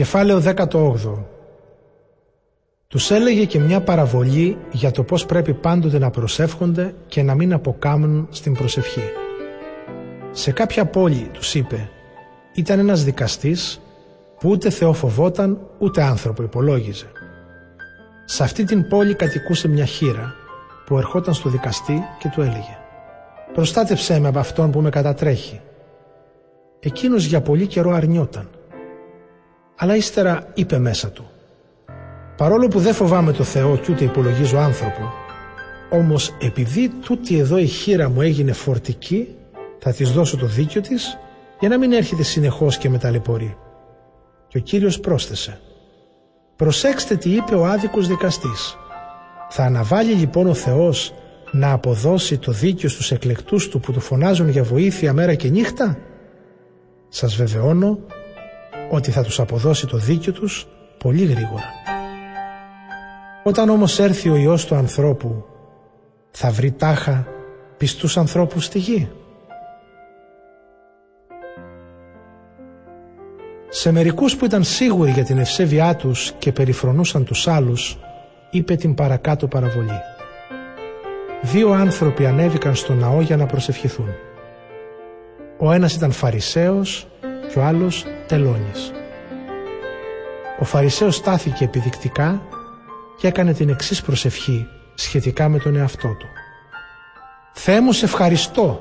Κεφάλαιο 18 Τους έλεγε και μια παραβολή για το πώς πρέπει πάντοτε να προσεύχονται και να μην αποκάμουν στην προσευχή. Σε κάποια πόλη, τους είπε, ήταν ένας δικαστής που ούτε Θεό φοβόταν ούτε άνθρωπο υπολόγιζε. Σε αυτή την πόλη κατοικούσε μια χείρα που ερχόταν στο δικαστή και του έλεγε «Προστάτεψέ με από αυτόν που με κατατρέχει». Εκείνος για πολύ καιρό αρνιόταν. Αλλά ύστερα είπε μέσα του «Παρόλο που δεν φοβάμαι το Θεό και ούτε υπολογίζω άνθρωπο, όμως επειδή τούτη εδώ η χείρα μου έγινε φορτική, θα της δώσω το δίκιο της για να μην έρχεται συνεχώς και με ταλαιπωρεί». Και ο Κύριος πρόσθεσε «Προσέξτε τι είπε ο άδικος δικαστής. Θα αναβάλει λοιπόν ο Θεός να αποδώσει το δίκιο στους εκλεκτούς του που του φωνάζουν για βοήθεια μέρα και νύχτα; Σας βεβαιώνω ότι θα τους αποδώσει το δίκιο τους πολύ γρήγορα. Όταν όμως έρθει ο Υιός του ανθρώπου θα βρει τάχα πιστούς ανθρώπους στη γη. Σε μερικούς που ήταν σίγουροι για την ευσέβειά τους και περιφρονούσαν τους άλλους, είπε την παρακάτω παραβολή. Δύο άνθρωποι ανέβηκαν στο ναό για να προσευχηθούν. Ο ένας ήταν Φαρισαίος και ο άλλος Τελώνης. Ο Φαρισαίος στάθηκε επιδεικτικά και έκανε την εξής προσευχή σχετικά με τον εαυτό του. «Θεέ μου σε ευχαριστώ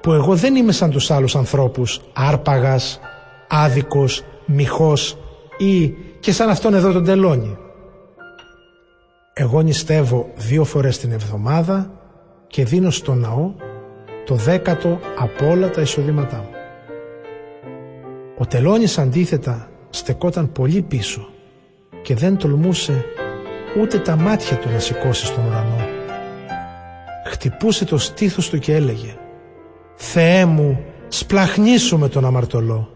που εγώ δεν είμαι σαν τους άλλους ανθρώπους άρπαγας, άδικος, μιχός ή και σαν αυτόν εδώ τον τελώνει. Εγώ νηστεύω δύο φορές την εβδομάδα και δίνω στο ναό το δέκατο από όλα τα εισοδήματά μου. Ο τελώνης αντίθετα στεκόταν πολύ πίσω και δεν τολμούσε ούτε τα μάτια του να σηκώσει στον ουρανό. Χτυπούσε το στήθος του και έλεγε «Θεέ μου, σπλαχνίσου με τον αμαρτωλό».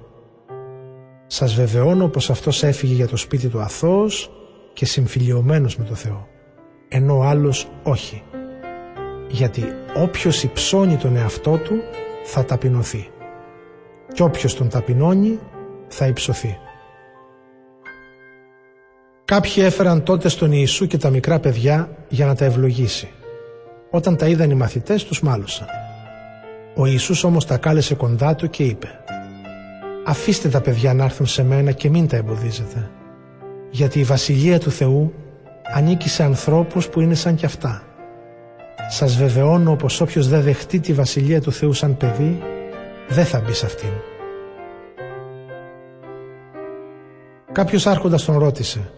Σας βεβαιώνω πως αυτός έφυγε για το σπίτι του αθώος και συμφιλιωμένος με το Θεό, ενώ ο άλλος όχι. Γιατί όποιος υψώνει τον εαυτό του θα ταπεινωθεί και όποιος τον ταπεινώνει θα υψωθεί. Κάποιοι έφεραν τότε στον Ιησού και τα μικρά παιδιά για να τα ευλογήσει. Όταν τα είδαν οι μαθητές τους μάλωσαν. Ο Ιησούς όμως τα κάλεσε κοντά του και είπε «Αφήστε τα παιδιά να έρθουν σε μένα και μην τα εμποδίζετε, γιατί η Βασιλεία του Θεού ανήκει σε ανθρώπους που είναι σαν κι αυτά. Σας βεβαιώνω πως όποιος δεν δεχτεί τη Βασιλεία του Θεού σαν παιδί, δεν θα μπει σε αυτήν». Κάποιος άρχοντας τον ρώτησε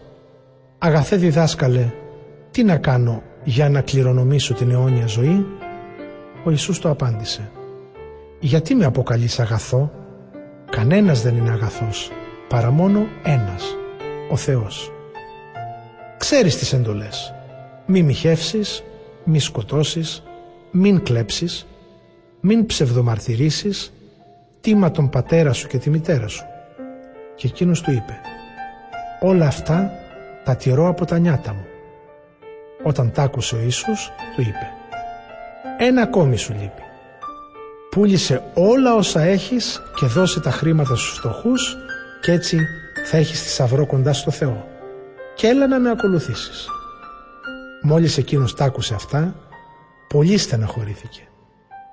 «Αγαθέ διδάσκαλε, τι να κάνω για να κληρονομήσω την αιώνια ζωή» Ο Ιησούς το απάντησε «Γιατί με αποκαλείς αγαθό, κανένας δεν είναι αγαθός, παρά μόνο ένας, ο Θεός. Ξέρεις τις εντολές, μη μοιχεύσεις, μη σκοτώσεις, μην κλέψεις, μην ψευδομαρτυρήσεις, τίμα τον πατέρα σου και τη μητέρα σου». Και εκείνος του είπε όλα αυτά τα τηρώ από τα νιάτα μου. Όταν τ' άκουσε ο Ιησούς, του είπε «Ένα ακόμη σου λείπει. Πούλησε όλα όσα έχεις και δώσε τα χρήματα στους φτωχούς και έτσι θα έχεις θησαυρό κοντά στο Θεό και έλα να με ακολουθήσεις». Μόλις εκείνος τ' άκουσε αυτά, πολύ στεναχωρήθηκε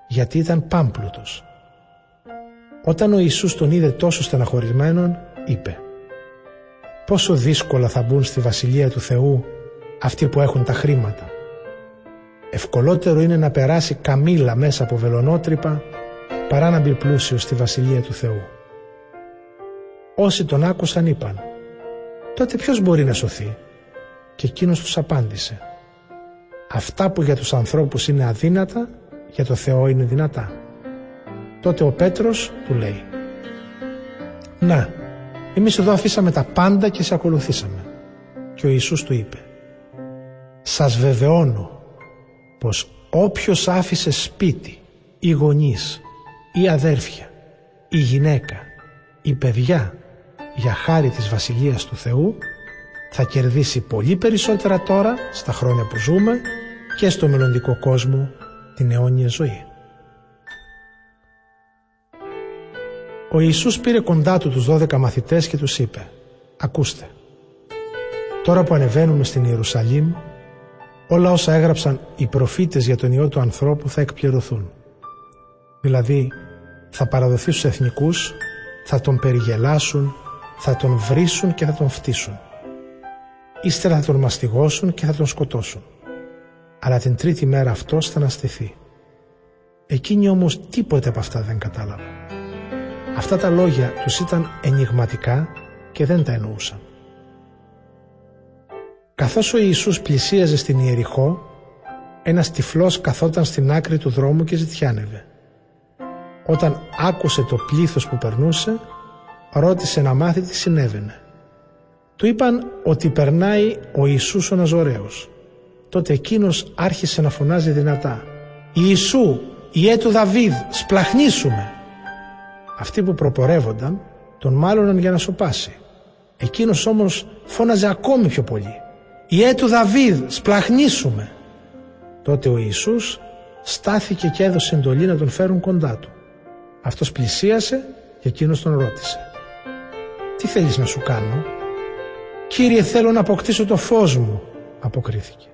γιατί ήταν πάμπλουτος. Όταν ο Ιησούς τον είδε τόσο στεναχωρημένον, είπε πόσο δύσκολα θα μπουν στη Βασιλεία του Θεού αυτοί που έχουν τα χρήματα. Ευκολότερο είναι να περάσει καμήλα μέσα από βελονότρυπα παρά να μπει πλούσιος στη Βασιλεία του Θεού. Όσοι τον άκουσαν είπαν «Τότε ποιος μπορεί να σωθεί» και εκείνος τους απάντησε «Αυτά που για τους ανθρώπους είναι αδύνατα, για το Θεό είναι δυνατά». Τότε ο Πέτρος του λέει «Να, εμείς εδώ αφήσαμε τα πάντα και σε ακολουθήσαμε. Και ο Ιησούς του είπε «Σας βεβαιώνω πως όποιος άφησε σπίτι ή γονείς ή αδέρφια ή γυναίκα ή παιδιά για χάρη της Βασιλείας του Θεού θα κερδίσει πολύ περισσότερα τώρα στα χρόνια που ζούμε και στο μελλοντικό κόσμο την αιώνια ζωή. Ο Ιησούς πήρε κοντά του τους δώδεκα μαθητές και τους είπε ακούστε. Τώρα που ανεβαίνουμε στην Ιερουσαλήμ, όλα όσα έγραψαν οι προφήτες για τον Υιό του ανθρώπου θα εκπληρωθούν. Δηλαδή, θα παραδοθείς στους εθνικούς, θα τον περιγελάσουν, θα τον βρίσουν και θα τον φτύσουν. Ύστερα θα τον μαστιγώσουν και θα τον σκοτώσουν. Αλλά την τρίτη μέρα αυτός θα αναστηθεί. Εκείνοι όμως τίποτε από αυτά δεν κατάλαβαν. Αυτά τα λόγια τους ήταν ενηγματικά και δεν τα εννοούσαν. Καθώς ο Ιησούς πλησίαζε στην Ιεριχώ, ένας τυφλός καθόταν στην άκρη του δρόμου και ζητιάνευε. Όταν άκουσε το πλήθος που περνούσε, ρώτησε να μάθει τι συνέβαινε. Του είπαν ότι περνάει ο Ιησούς ο Ναζωραίος. Τότε εκείνος άρχισε να φωνάζει δυνατά «Ιησού, Ιέ του Δαβίδ, σπλαχνίσουμε!» Αυτοί που προπορεύονταν τον μάλωναν για να σοπάσει. Εκείνος όμως φώναζε ακόμη πιο πολύ «Ιέ του Δαβίδ, σπλαχνίσουμε!» Τότε ο Ιησούς στάθηκε και έδωσε εντολή να τον φέρουν κοντά του. Αυτός πλησίασε και εκείνος τον ρώτησε «Τι θέλεις να σου κάνω» «Κύριε θέλω να αποκτήσω το φως μου» αποκρίθηκε.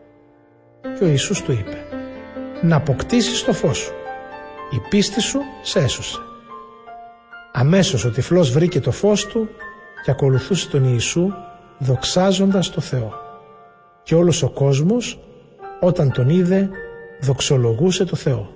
Και ο Ιησούς του είπε «Να αποκτήσεις το φως σου. Η πίστη σου σε έσωσε». Αμέσως ο τυφλός βρήκε το φως του και ακολουθούσε τον Ιησού δοξάζοντας το Θεό. Και όλος ο κόσμος όταν τον είδε δοξολογούσε το Θεό.